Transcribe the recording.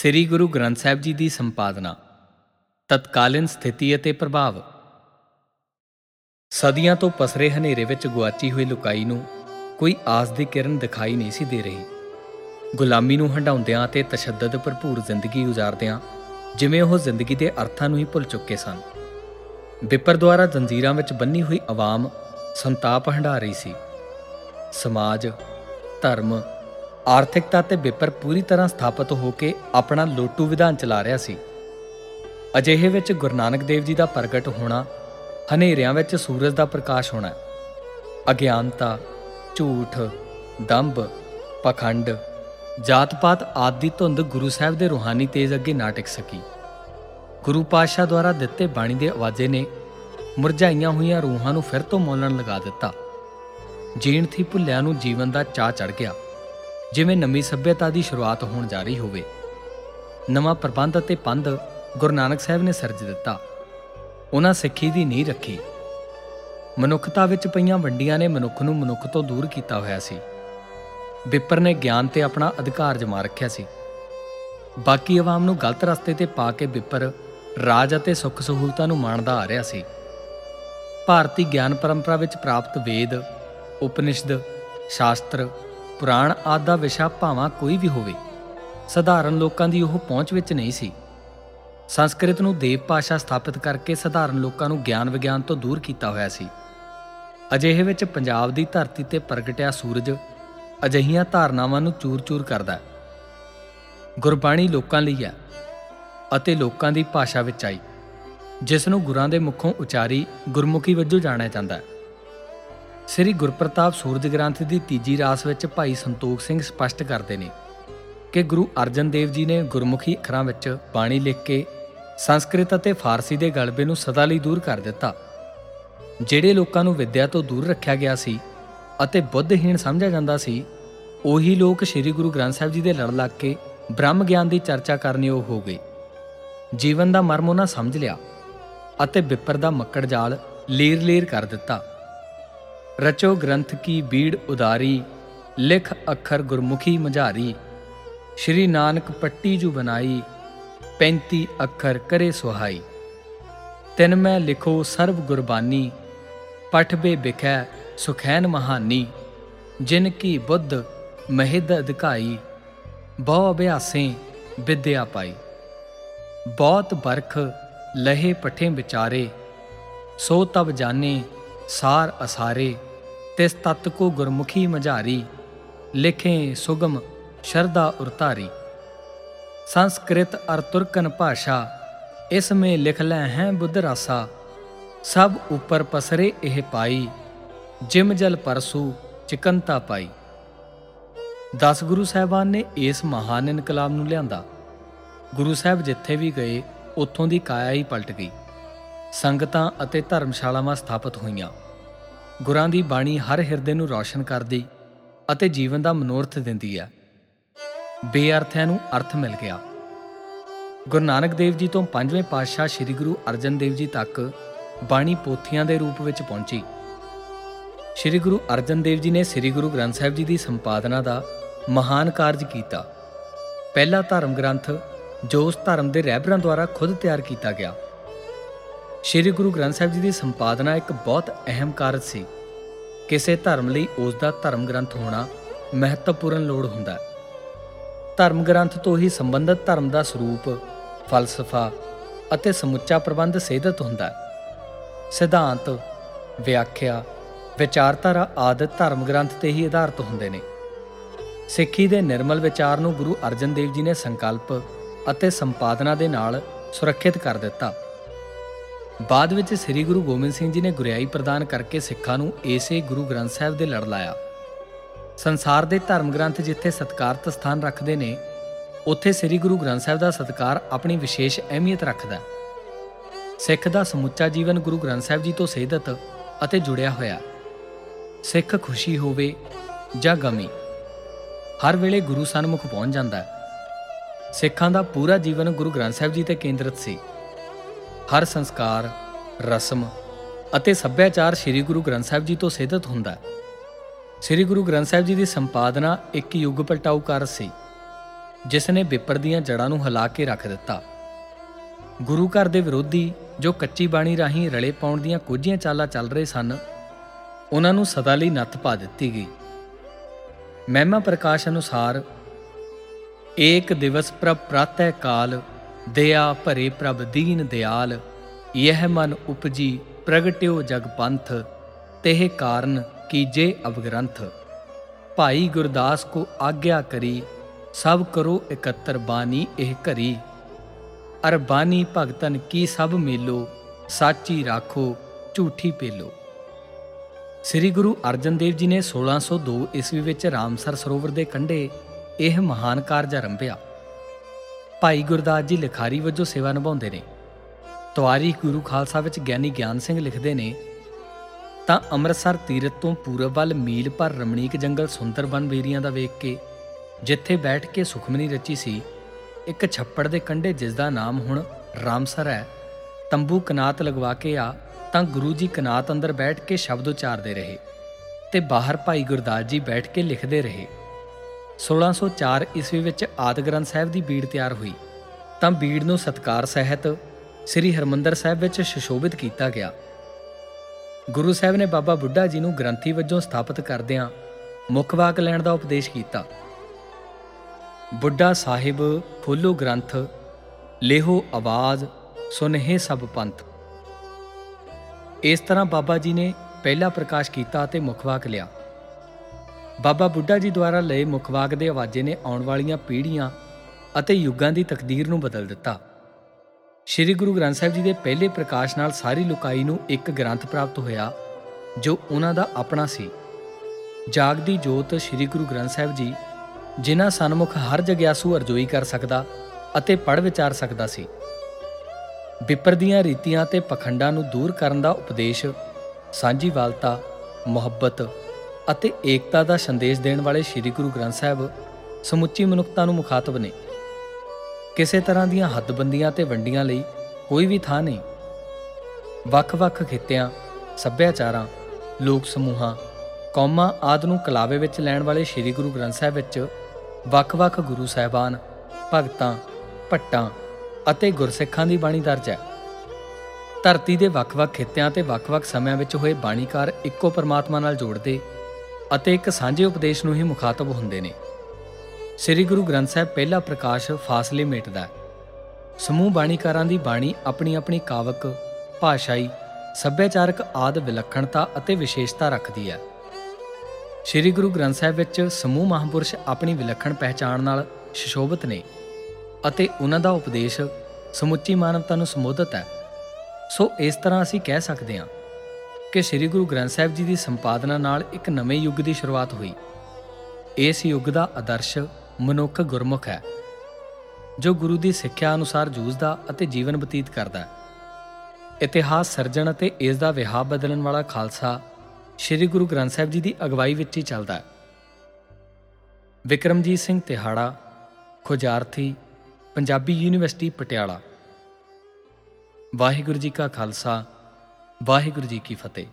ਸ੍ਰੀ ਗੁਰੂ ਗ੍ਰੰਥ ਸਾਹਿਬ ਜੀ ਦੀ ਸੰਪਾਦਨਾ, ਤਤਕਾਲੀਨ ਸਥਿਤੀ ਅਤੇ ਪ੍ਰਭਾਵ। ਸਦੀਆਂ ਤੋਂ ਪਸਰੇ ਹਨੇਰੇ ਵਿੱਚ ਗੁਆਚੀ ਹੋਈ ਲੁਕਾਈ ਨੂੰ ਕੋਈ ਆਸ ਦੀ ਕਿਰਨ ਦਿਖਾਈ ਨਹੀਂ ਸੀ ਦੇ ਰਹੀ। ਗੁਲਾਮੀ ਨੂੰ ਹੰਡਾਉਂਦਿਆਂ ਤੇ ਤਸ਼ੱਦਦ ਭਰਪੂਰ ਜ਼ਿੰਦਗੀ ਗੁਜ਼ਾਰਦਿਆਂ ਜਿਵੇਂ ਉਹ ਜ਼ਿੰਦਗੀ ਦੇ ਅਰਥਾਂ ਨੂੰ ਹੀ ਭੁੱਲ ਚੁੱਕੇ ਸਨ। ਵਿਪਰ ਦੁਆਰਾ ਜੰਜੀਰਾਂ ਵਿੱਚ ਬੰਨੀ ਹੋਈ ਆਵਾਮ ਸੰਤਾਪ ਹੰਢਾ ਰਹੀ ਸੀ। ਸਮਾਜ, ਧਰਮ ਆਰਥਿਕਤਾ ਤੇ ਵਿਪਰ ਪੂਰੀ ਤਰ੍ਹਾਂ ਸਥਾਪਿਤ ਹੋ ਕੇ ਆਪਣਾ ਲੋਟੂ ਵਿਧਾਨ ਚਲਾ ਰਿਹਾ ਸੀ। ਅਜਿਹੇ ਵਿੱਚ ਗੁਰੂ ਨਾਨਕ ਦੇਵ ਜੀ ਦਾ ਪ੍ਰਗਟ ਹੋਣਾ, ਹਨੇਰਿਆਂ ਵਿੱਚ ਸੂਰਜ ਦਾ ਪ੍ਰਕਾਸ਼ ਹੋਣਾ, ਅਗਿਆਨਤਾ, ਝੂਠ, ਦੰਭ, ਪਖੰਡ, ਜਾਤ-ਪਾਤ ਆਦਿ ਦੀ ਧੁੰਦ ਗੁਰੂ ਸਾਹਿਬ ਦੇ ਰੂਹਾਨੀ ਤੇਜ ਅੱਗੇ ਨਾ ਟਿਕ ਸਕੀ। ਗੁਰੂ ਪਾਤਸ਼ਾਹ ਦੁਆਰਾ ਦਿੱਤੇ ਬਾਣੀ ਦੇ ਆਵਾਜ਼ੇ ਨੇ ਮੁਰਝਾਈਆਂ ਹੋਈਆਂ ਰੂਹਾਂ ਨੂੰ ਫਿਰ ਤੋਂ ਮੌਲਣ ਲਗਾ ਦਿੱਤਾ। ਜੀਣ ਥੀ ਭੁੱਲਿਆਂ ਨੂੰ ਜੀਵਨ ਦਾ ਚਾਹ ਚੜ ਗਿਆ। ਜਿਵੇਂ ਨਵੀਂ ਸਭਿਅਤਾ ਦੀ ਸ਼ੁਰੂਆਤ ਹੋਣ ਜਾ ਰਹੀ ਹੋਵੇ। ਨਵਾਂ ਪ੍ਰਬੰਧ ਅਤੇ ਪੰਧ ਗੁਰੂ ਨਾਨਕ ਸਾਹਿਬ ਨੇ ਸਿਰਜ ਦਿੱਤਾ। ਉਹਨਾਂ ਸਿੱਖੀ ਦੀ ਨੀਂਹ ਰੱਖੀ। ਮਨੁੱਖਤਾ ਵਿੱਚ ਪਈਆਂ ਵੰਡੀਆਂ ਨੇ ਮਨੁੱਖ ਨੂੰ ਮਨੁੱਖ ਤੋਂ ਦੂਰ ਕੀਤਾ ਹੋਇਆ ਸੀ। ਵਿਪਰ ਨੇ ਗਿਆਨ ਤੇ ਆਪਣਾ ਅਧਿਕਾਰ ਜਮਾ ਰੱਖਿਆ ਸੀ। ਬਾਕੀ ਆਵਾਮ ਨੂੰ ਗਲਤ ਰਸਤੇ ਤੇ ਪਾ ਕੇ ਵਿਪਰ ਰਾਜ ਅਤੇ ਸੁੱਖ ਸਹੂਲਤਾਂ ਨੂੰ ਮਾਣਦਾ ਆ ਰਿਹਾ ਸੀ। ਭਾਰਤੀ ਗਿਆਨ ਪਰੰਪਰਾ ਵਿੱਚ ਪ੍ਰਾਪਤ ਵੇਦ, ਉਪਨਿਸ਼ਦ, ਸ਼ਾਸਤਰ ਪੁਰਾਣ ਆਦਿ ਦਾ ਵਿਸ਼ਾ ਭਾਵਾਂ ਕੋਈ ਵੀ ਹੋਵੇ, ਸਧਾਰਨ ਲੋਕਾਂ ਦੀ ਉਹ ਪਹੁੰਚ ਵਿੱਚ ਨਹੀਂ ਸੀ। ਸੰਸਕ੍ਰਿਤ ਨੂੰ ਦੇਵ ਭਾਸ਼ਾ ਸਥਾਪਿਤ ਕਰਕੇ ਸਧਾਰਨ ਲੋਕਾਂ ਨੂੰ ਗਿਆਨ ਵਿਗਿਆਨ ਤੋਂ ਦੂਰ ਕੀਤਾ ਹੋਇਆ ਸੀ। ਅਜਿਹੇ ਵਿੱਚ ਪੰਜਾਬ ਦੀ ਧਰਤੀ ਤੇ ਪ੍ਰਗਟਿਆ ਸੂਰਜ ਅਜਹੀਆਂ ਧਾਰਨਾਵਾਂ ਨੂੰ ਚੂਰ-ਚੂਰ ਕਰਦਾ ਹੈ। ਗੁਰਬਾਣੀ ਲੋਕਾਂ ਲਈ ਹੈ ਅਤੇ ਲੋਕਾਂ ਦੀ ਭਾਸ਼ਾ ਵਿੱਚ ਆਈ, ਜਿਸ ਨੂੰ ਗੁਰਾਂ ਦੇ ਮੁਖੋਂ ਉਚਾਰੀ ਗੁਰਮੁਖੀ ਵਜੋਂ ਜਾਣਿਆ ਜਾਂਦਾ ਹੈ। ਸ੍ਰੀ ਗੁਰਪ੍ਰਤਾਪ ਸੂਰਜ ਗ੍ਰੰਥ ਦੀ ਤੀਜੀ ਰਾਸ ਵਿੱਚ ਭਾਈ ਸੰਤੋਖ ਸਿੰਘ ਸਪਸ਼ਟ ਕਰਦੇ ਨੇ ਕਿ ਗੁਰੂ ਅਰਜਨ ਦੇਵ ਜੀ ਨੇ ਗੁਰਮੁਖੀ ਅੱਖਰਾਂ ਵਿੱਚ ਬਾਣੀ ਲਿਖ ਕੇ ਸੰਸਕ੍ਰਿਤ ਅਤੇ ਫਾਰਸੀ ਦੇ ਗਲਬੇ ਨੂੰ ਸਦਾ ਲਈ ਦੂਰ ਕਰ ਦਿੱਤਾ। ਜਿਹੜੇ ਲੋਕਾਂ ਨੂੰ ਵਿਦਿਆ ਤੋਂ ਦੂਰ ਰੱਖਿਆ ਗਿਆ ਸੀ ਅਤੇ ਬੁੱਧਹੀਣ ਸਮਝਿਆ ਜਾਂਦਾ ਸੀ, ਉਹੀ ਲੋਕ ਸ੍ਰੀ ਗੁਰੂ ਗ੍ਰੰਥ ਸਾਹਿਬ ਜੀ ਦੇ ਲੜ ਲੱਗ ਕੇ ਬ੍ਰਹਮ ਗਿਆਨ ਦੀ ਚਰਚਾ ਕਰਨੀ ਉਹ ਹੋ ਗਏ। ਜੀਵਨ ਦਾ ਮਰਮ ਉਹਨਾਂ ਸਮਝ ਲਿਆ ਅਤੇ ਵਿਪਰ ਦਾ ਮੱਕੜ ਜਾਲ ਲੀਰ-ਲੀਰ ਕਰ ਦਿੱਤਾ। ਰਚੋ ਗ੍ਰੰਥ ਕੀ ਬੀੜ ਉਦਾਰੀ, ਲਿਖ ਅੱਖਰ ਗੁਰਮੁਖੀ ਮਝਾਰੀ। ਸ਼੍ਰੀ ਨਾਨਕ ਪੱਟੀ ਜੂ ਬਨਾਈ 35 ਅੱਖਰ ਕਰੇ ਸੁਹਾਈ। ਤਿਨ ਮੈਂ ਲਿਖੋ ਸਰਬ ਗੁਰਬਾਨੀ ਪਠਬੇ ਬਿਖੈ ਸੁਖੈਨ ਮਹਾਨੀ। ਜਿਨ ਕੀ ਬੁੱਧ ਮਹਿਦ ਅਧਿਕਾਈ, ਬਹੁ ਅਭਿਆਸੇ ਵਿਦਿਆ ਪਾਈ। ਬਹੁਤ ਬਰਖ ਲਹੇ ਪਠੇ ਵਿਚਾਰੇ, ਸੋ ਤਬ ਜਾਣੇ ਸਾਰ ਅਸਾਰੇ। ਤਿਸ ਤਤ ਕੋ ਗੁਰਮੁਖੀ ਮਝਾਰੀ, ਲਿਖੇ ਸੁਗਮ ਸ਼ਰਦਾ ਉਰਤਾਰੀ। ਸੰਸਕ੍ਰਿਤ ਅਰ ਤੁਰਕਨ ਭਾਸ਼ਾ, ਇਸ ਮੇ ਲਿਖ ਲੈ ਹੈ ਬੁੱਧ ਰਾਸਾ। ਸਭ ਉਪਰ ਪਸਰੇ ਇਹ ਪਾਈ, ਜਿਮ ਜਲ ਪਰਸੂ ਚਿਕੰਤਾ ਪਾਈ। ਦਸ ਗੁਰੂ ਸਾਹਿਬਾਨ ਨੇ ਇਸ ਮਹਾਨ ਇਨਕਲਾਬ ਨੂੰ ਲਿਆਂਦਾ। ਗੁਰੂ ਸਾਹਿਬ ਜਿੱਥੇ ਵੀ ਗਏ, ਉੱਥੋਂ ਦੀ ਕਾਇਆ ਹੀ ਪਲਟ ਗਈ। ਸੰਗਤਾਂ ਅਤੇ ਧਰਮਸ਼ਾਲਾਵਾਂ ਸਥਾਪਿਤ ਹੋਈਆਂ। ਗੁਰਾਂ ਦੀ ਬਾਣੀ ਹਰ ਹਿਰਦੇ ਨੂੰ ਰੌਸ਼ਨ ਕਰਦੀ ਅਤੇ ਜੀਵਨ ਦਾ ਮਨੋਰਥ ਦਿੰਦੀ ਹੈ। ਬੇਅਰਥਿਆਂ ਨੂੰ ਅਰਥ ਮਿਲ ਗਿਆ। ਗੁਰੂ ਨਾਨਕ ਦੇਵ ਜੀ ਤੋਂ ਪੰਜਵੇਂ ਪਾਤਸ਼ਾਹ ਸ੍ਰੀ ਗੁਰੂ ਅਰਜਨ ਦੇਵ ਜੀ ਤੱਕ ਬਾਣੀ ਪੋਥੀਆਂ ਦੇ ਰੂਪ ਵਿੱਚ ਪਹੁੰਚੀ। ਸ੍ਰੀ ਗੁਰੂ ਅਰਜਨ ਦੇਵ ਜੀ ਨੇ ਸ੍ਰੀ ਗੁਰੂ ਗ੍ਰੰਥ ਸਾਹਿਬ ਜੀ ਦੀ ਸੰਪਾਦਨਾ ਦਾ ਮਹਾਨ ਕਾਰਜ ਕੀਤਾ। ਪਹਿਲਾ ਧਰਮ ਗ੍ਰੰਥ ਜੋ ਉਸ ਧਰਮ ਦੇ ਰਹਿਬਰਾਂ ਦੁਆਰਾ ਖੁਦ ਤਿਆਰ ਕੀਤਾ ਗਿਆ। ਸ੍ਰੀ ਗੁਰੂ ਗ੍ਰੰਥ ਸਾਹਿਬ ਜੀ ਦੀ ਸੰਪਾਦਨਾ ਇੱਕ ਬਹੁਤ ਅਹਿਮ ਕਾਰਜ ਸੀ। ਕਿਸੇ ਧਰਮ ਲਈ ਉਸ ਦਾ ਧਰਮ ਗ੍ਰੰਥ ਹੋਣਾ ਮਹੱਤਵਪੂਰਨ ਲੋੜ ਹੁੰਦਾ ਹੈ। ਧਰਮ ਗ੍ਰੰਥ ਤੋਂ ਹੀ ਸੰਬੰਧਿਤ ਧਰਮ ਦਾ ਸਰੂਪ, ਫਲਸਫਾ ਅਤੇ ਸਮੁੱਚਾ ਪ੍ਰਬੰਧ ਸਿੱਧਤ ਹੁੰਦਾ ਹੈ। ਸਿਧਾਂਤ, ਵਿਆਖਿਆ, ਵਿਚਾਰਧਾਰਾ ਆਦਿ ਧਰਮ ਗ੍ਰੰਥ ਤੇ ਹੀ ਆਧਾਰਿਤ ਹੁੰਦੇ ਨੇ। ਸਿੱਖੀ ਦੇ ਨਿਰਮਲ ਵਿਚਾਰ ਨੂੰ ਗੁਰੂ ਅਰਜਨ ਦੇਵ ਜੀ ਨੇ ਸੰਕਲਪ ਅਤੇ ਸੰਪਾਦਨਾ ਦੇ ਨਾਲ ਸੁਰੱਖਿਅਤ ਕਰ ਦਿੱਤਾ। ਬਾਅਦ ਵਿੱਚ ਸ੍ਰੀ ਗੁਰੂ ਗੋਬਿੰਦ ਸਿੰਘ ਜੀ ਨੇ ਗੁਰਿਆਈ ਪ੍ਰਦਾਨ ਕਰਕੇ ਸਿੱਖਾਂ ਨੂੰ ਏਸੇ ਗੁਰੂ ਗ੍ਰੰਥ ਸਾਹਿਬ ਦੇ ਲੜ ਲਾਇਆ। ਸੰਸਾਰ ਦੇ ਧਰਮ ਗ੍ਰੰਥ ਜਿੱਥੇ ਸਤਕਾਰਤ ਸਥਾਨ ਰੱਖਦੇ ਨੇ, ਉੱਥੇ ਸ੍ਰੀ ਗੁਰੂ ਗ੍ਰੰਥ ਸਾਹਿਬ ਦਾ ਸਤਕਾਰ ਆਪਣੀ ਵਿਸ਼ੇਸ਼ ਅਹਿਮੀਅਤ ਰੱਖਦਾ ਹੈ। ਸਿੱਖ ਦਾ ਸਮੁੱਚਾ ਜੀਵਨ ਗੁਰੂ ਗ੍ਰੰਥ ਸਾਹਿਬ ਜੀ ਤੋਂ ਸੇਧਤ ਅਤੇ ਜੁੜਿਆ ਹੋਇਆ ਸਿੱਖ ਖੁਸ਼ੀ ਹੋਵੇ ਜਾਂ ਗਮੀ, ਹਰ ਵੇਲੇ ਗੁਰੂ ਸਨਮੁਖ ਪਹੁੰਚ ਜਾਂਦਾ ਹੈ। ਸਿੱਖਾਂ ਦਾ ਪੂਰਾ ਜੀਵਨ ਗੁਰੂ ਗ੍ਰੰਥ ਸਾਹਿਬ ਜੀ ਤੇ ਕੇਂਦਰਿਤ ਸੀ। ਹਰ ਸੰਸਕਾਰ, ਰਸਮ ਅਤੇ ਸੱਭਿਆਚਾਰ ਸ੍ਰੀ ਗੁਰੂ ਗ੍ਰੰਥ ਸਾਹਿਬ ਜੀ ਤੋਂ ਸਿੱਧਤ ਹੁੰਦਾ ਹੈ। ਸ੍ਰੀ ਗੁਰੂ ਗ੍ਰੰਥ ਸਾਹਿਬ ਜੀ ਦੀ ਸੰਪਾਦਨਾ ਇੱਕ ਯੁੱਗ ਪਲਟਾਊ ਕਾਰਜ ਸੀ, ਜਿਸ ਨੇ ਵਿਪਰ ਦੀਆਂ ਜੜਾਂ ਨੂੰ ਹਿਲਾ ਕੇ ਰੱਖ ਦਿੱਤਾ। ਗੁਰੂ ਘਰ ਦੇ ਵਿਰੋਧੀ ਜੋ ਕੱਚੀ ਬਾਣੀ ਰਾਹੀਂ ਰਲੇ ਪਾਉਣ ਦੀਆਂ ਕੁਝੀਆਂ ਚਾਲਾਂ ਚੱਲ ਰਹੇ ਸਨ, ਉਹਨਾਂ ਨੂੰ ਸਦਾ ਲਈ ਨੱਥ ਪਾ ਦਿੱਤੀ ਗਈ। ਮਹਿਮਾ ਪ੍ਰਕਾਸ਼ ਅਨੁਸਾਰ, ਏਕ ਦਿਵਸ ਪ੍ਰਭ ਪ੍ਰਾਤੈ ਕਾਲ ਦਇਆ ਭਰੇ ਪ੍ਰਭ ਦੀਨ ਦਿਆਲ, ਯਹ ਮਨ ਉਪਜੀ ਪ੍ਰਗਟਿਓ ਜਗ ਪੰਥ, ਤੇਹ ਕਾਰਨ ਕੀਜੇ ਅਵਗ੍ਰੰਥ। ਭਾਈ ਗੁਰਦਾਸ ਕੋ ਆਗਿਆ ਕਰੀ, ਸਭ ਕਰੋ ਇਕੱਤਰ ਬਾਣੀ ਇਹ ਘਰੀ। ਅਰ ਬਾਣੀ ਭਗਤਨ ਕੀ ਸਭ ਮੇਲੋ, ਸਾਚੀ ਰਾਖੋ, ਝੂਠੀ ਪੇਲੋ। ਸ੍ਰੀ ਗੁਰੂ ਅਰਜਨ ਦੇਵ ਜੀ ਨੇ 1602 ਈਸਵੀ ਵਿੱਚ ਰਾਮਸਰ ਸਰੋਵਰ ਦੇ ਕੰਢੇ ਇਹ ਮਹਾਨ ਕਾਰਜ ਆਰੰਭਿਆ। ਭਾਈ ਗੁਰਦਾਸ ਜੀ ਲਿਖਾਰੀ ਵਜੋਂ ਸੇਵਾ ਨਿਭਾਉਂਦੇ ਨੇ। ਤਵਾਰੀ ਗੁਰੂ ਖਾਲਸਾ ਵਿੱਚ ਗਿਆਨੀ ਗਿਆਨ ਸਿੰਘ ਲਿਖਦੇ ਨੇ, ਤਾਂ ਅੰਮ੍ਰਿਤਸਰ ਤੀਰਤ ਤੋਂ ਪੂਰਬ ਵੱਲ ਮੀਲ ਭਰ ਰਮਣੀਕ ਜੰਗਲ ਸੁੰਦਰ ਬਨ ਬੇਰੀਆਂ ਦਾ ਵੇਖ ਕੇ, ਜਿੱਥੇ ਬੈਠ ਕੇ ਸੁਖਮਨੀ ਰਚੀ ਸੀ, ਇੱਕ ਛੱਪੜ ਦੇ ਕੰਢੇ ਜਿਸ ਦਾ ਨਾਮ ਹੁਣ ਰਾਮਸਰ ਹੈ, ਤੰਬੂ ਕਨਾਤ ਲਗਵਾ ਕੇ ਆ, ਤਾਂ ਗੁਰੂ ਜੀ ਕਨਾਤ ਅੰਦਰ ਬੈਠ ਕੇ ਸ਼ਬਦ ਉਚਾਰਦੇ ਰਹੇ ਤੇ ਬਾਹਰ ਭਾਈ ਗੁਰਦਾਸ ਜੀ ਬੈਠ ਕੇ ਲਿਖਦੇ ਰਹੇ। 1604 ਈਸਵੀ ਵਿੱਚ ਆਦਿ ਗ੍ਰੰਥ ਸਾਹਿਬ ਦੀ ਬੀੜ ਤਿਆਰ ਹੋਈ। ਤਾਂ ਬੀੜ ਨੂੰ ਸਤਕਾਰ ਸਹਿਤ ਸ੍ਰੀ ਹਰਮੰਦਰ ਸਾਹਿਬ ਵਿੱਚ ਸ਼ਸ਼ੋਭਿਤ ਕੀਤਾ ਗਿਆ। ਗੁਰੂ ਸਾਹਿਬ ਨੇ ਬਾਬਾ ਬੁੱਢਾ ਜੀ ਨੂੰ ਗ੍ਰੰਥੀ ਵਜੋਂ ਸਥਾਪਿਤ ਕਰਦਿਆਂ ਮੁੱਖ ਵਾਕ ਲੈਣ ਦਾ ਉਪਦੇਸ਼ ਕੀਤਾ। ਬੁੱਢਾ ਸਾਹਿਬ ਖੋਲੋ ਗ੍ਰੰਥ, ਲੇਹੋ ਆਵਾਜ਼ ਸੁਨਹਿ ਸਭ ਪੰਥ। ਇਸ ਤਰ੍ਹਾਂ ਬਾਬਾ ਜੀ ਨੇ ਪਹਿਲਾ ਪ੍ਰਕਾਸ਼ ਕੀਤਾ ਅਤੇ ਮੁਖਵਾਕ ਲਿਆ। ਬਾਬਾ ਬੁੱਢਾ ਜੀ ਦੁਆਰਾ ਲਏ ਮੁਖਵਾਕ ਦੇ ਆਵਾਜ਼ੇ ਨੇ ਆਉਣ ਵਾਲੀਆਂ ਪੀੜ੍ਹੀਆਂ ਅਤੇ ਯੁੱਗਾਂ ਦੀ ਤਕਦੀਰ ਨੂੰ ਬਦਲ ਦਿੱਤਾ। ਸ੍ਰੀ ਗੁਰੂ ਗ੍ਰੰਥ ਸਾਹਿਬ ਜੀ ਦੇ ਪਹਿਲੇ ਪ੍ਰਕਾਸ਼ ਨਾਲ ਸਾਰੀ ਲੁਕਾਈ ਨੂੰ ਇੱਕ ਗ੍ਰੰਥ ਪ੍ਰਾਪਤ ਹੋਇਆ, ਜੋ ਉਹਨਾਂ ਦਾ ਆਪਣਾ ਸੀ। ਜਾਗਦੀ ਜੋਤ ਸ੍ਰੀ ਗੁਰੂ ਗ੍ਰੰਥ ਸਾਹਿਬ ਜੀ, ਜਿਨ੍ਹਾਂ ਸਨਮੁਖ ਹਰ ਜਗਿਆਸੂ ਅਰਜ਼ੋਈ ਕਰ ਸਕਦਾ ਅਤੇ ਪੜ ਵਿਚਾਰ ਸਕਦਾ ਸੀ। ਵਿਪਰ ਦੀਆਂ ਰੀਤੀਆਂ ਤੇ ਪਖੰਡਾਂ ਨੂੰ ਦੂਰ ਕਰਨ ਦਾ ਉਪਦੇਸ਼ ਸਾਂਝੀਵਾਲਤਾ ਮੁਹੱਬਤ ਅਤੇ ਏਕਤਾ ਦਾ ਸੰਦੇਸ਼ ਦੇਣ ਵਾਲੇ ਸ੍ਰੀ ਗੁਰੂ ਗ੍ਰੰਥ ਸਾਹਿਬ ਸਮੁੱਚੀ ਮਨੁੱਖਤਾ ਨੂੰ ਮੁਖਾਤਬ ਨੇ। ਕਿਸੇ ਤਰ੍ਹਾਂ ਦੀਆਂ ਹੱਦਬੰਦੀਆਂ ਤੇ ਵੰਡੀਆਂ ਲਈ ਕੋਈ ਵੀ ਥਾਂ ਨਹੀਂ। ਵੱਖ-ਵੱਖ ਖਿੱਤਿਆਂ, ਸੱਭਿਆਚਾਰਾਂ, ਲੋਕ ਸਮੂਹਾਂ, ਕੌਮਾਂ ਆਦ ਨੂੰ ਕਲਾਵੇ ਵਿੱਚ ਲੈਣ ਵਾਲੇ ਸ੍ਰੀ ਗੁਰੂ ਗ੍ਰੰਥ ਸਾਹਿਬ ਵਿੱਚ ਵੱਖ-ਵੱਖ ਗੁਰੂ ਸਾਹਿਬਾਨ, ਭਗਤਾਂ, ਭੱਟਾਂ ਅਤੇ ਗੁਰਸਿੱਖਾਂ ਦੀ ਬਾਣੀ ਦਰਜ ਹੈ। ਧਰਤੀ ਦੇ ਵੱਖ-ਵੱਖ ਖਿੱਤਿਆਂ ਤੇ ਵੱਖ-ਵੱਖ ਸਮਿਆਂ ਵਿੱਚ ਹੋਏ ਬਾਣੀਕਾਰ ਇੱਕੋ ਪਰਮਾਤਮਾ ਨਾਲ ਜੋੜਦੇ ਅਤੇ ਇੱਕ ਸਾਂਝੇ ਉਪਦੇਸ਼ ਨੂੰ ਹੀ ਮੁਖਾਤਬ ਹੁੰਦੇ ਨੇ। ਸ੍ਰੀ ਗੁਰੂ ਗ੍ਰੰਥ ਸਾਹਿਬ ਪਹਿਲਾ ਪ੍ਰਕਾਸ਼ ਫਾਸਲੇ ਮੇਟਦਾ ਹੈ। ਸਮੂਹ ਬਾਣੀਕਾਰਾਂ ਦੀ ਬਾਣੀ ਆਪਣੀ ਆਪਣੀ ਕਾਵਕ, ਭਾਸ਼ਾਈ, ਸੱਭਿਆਚਾਰਕ ਆਦ ਵਿਲੱਖਣਤਾ ਅਤੇ ਵਿਸ਼ੇਸ਼ਤਾ ਰੱਖਦੀ ਹੈ। ਸ੍ਰੀ ਗੁਰੂ ਗ੍ਰੰਥ ਸਾਹਿਬ ਵਿੱਚ ਸਮੂਹ ਮਹਾਂਪੁਰਸ਼ ਆਪਣੀ ਵਿਲੱਖਣ ਪਹਿਚਾਣ ਨਾਲ ਸ਼ਿਸ਼ੋਭਤ ਨੇ ਅਤੇ ਉਹਨਾਂ ਦਾ ਉਪਦੇਸ਼ ਸਮੁੱਚੀ ਮਾਨਵਤਾ ਨੂੰ ਸੰਬੋਧਿਤ ਹੈ। ਸੋ ਇਸ ਤਰ੍ਹਾਂ ਅਸੀਂ ਕਹਿ ਸਕਦੇ ਹਾਂ ਕਿ ਸ੍ਰੀ ਗੁਰੂ ਗ੍ਰੰਥ ਸਾਹਿਬ ਜੀ ਦੀ ਸੰਪਾਦਨਾ ਨਾਲ ਇੱਕ ਨਵੇਂ ਯੁੱਗ ਦੀ ਸ਼ੁਰੂਆਤ ਹੋਈ। ਇਸ ਯੁੱਗ ਦਾ ਆਦਰਸ਼ ਮਨੁੱਖ ਗੁਰਮੁਖ ਹੈ, ਜੋ ਗੁਰੂ ਦੀ ਸਿੱਖਿਆ ਅਨੁਸਾਰ ਜੂਝਦਾ ਅਤੇ ਜੀਵਨ ਬਤੀਤ ਕਰਦਾ ਹੈ। ਇਤਿਹਾਸ ਸਰਜਣ ਅਤੇ ਇਸ ਦਾ ਵਿਹਾਰ ਬਦਲਣ ਵਾਲਾ ਖਾਲਸਾ ਸ੍ਰੀ ਗੁਰੂ ਗ੍ਰੰਥ ਸਾਹਿਬ ਜੀ ਦੀ ਅਗਵਾਈ ਵਿੱਚ ਹੀ ਚੱਲਦਾ ਹੈ। ਵਿਕਰਮਜੀਤ ਸਿੰਘ ਤਿਹਾੜਾ, ਖੋਜਾਰਥੀ, ਪੰਜਾਬੀ ਯੂਨੀਵਰਸਿਟੀ ਪਟਿਆਲਾ। ਵਾਹਿਗੁਰੂ ਜੀ ਕਾ ਖਾਲਸਾ ਵਾਹਿਗੁਰੂ ਜੀ ਕੀ ਫਤਿਹ।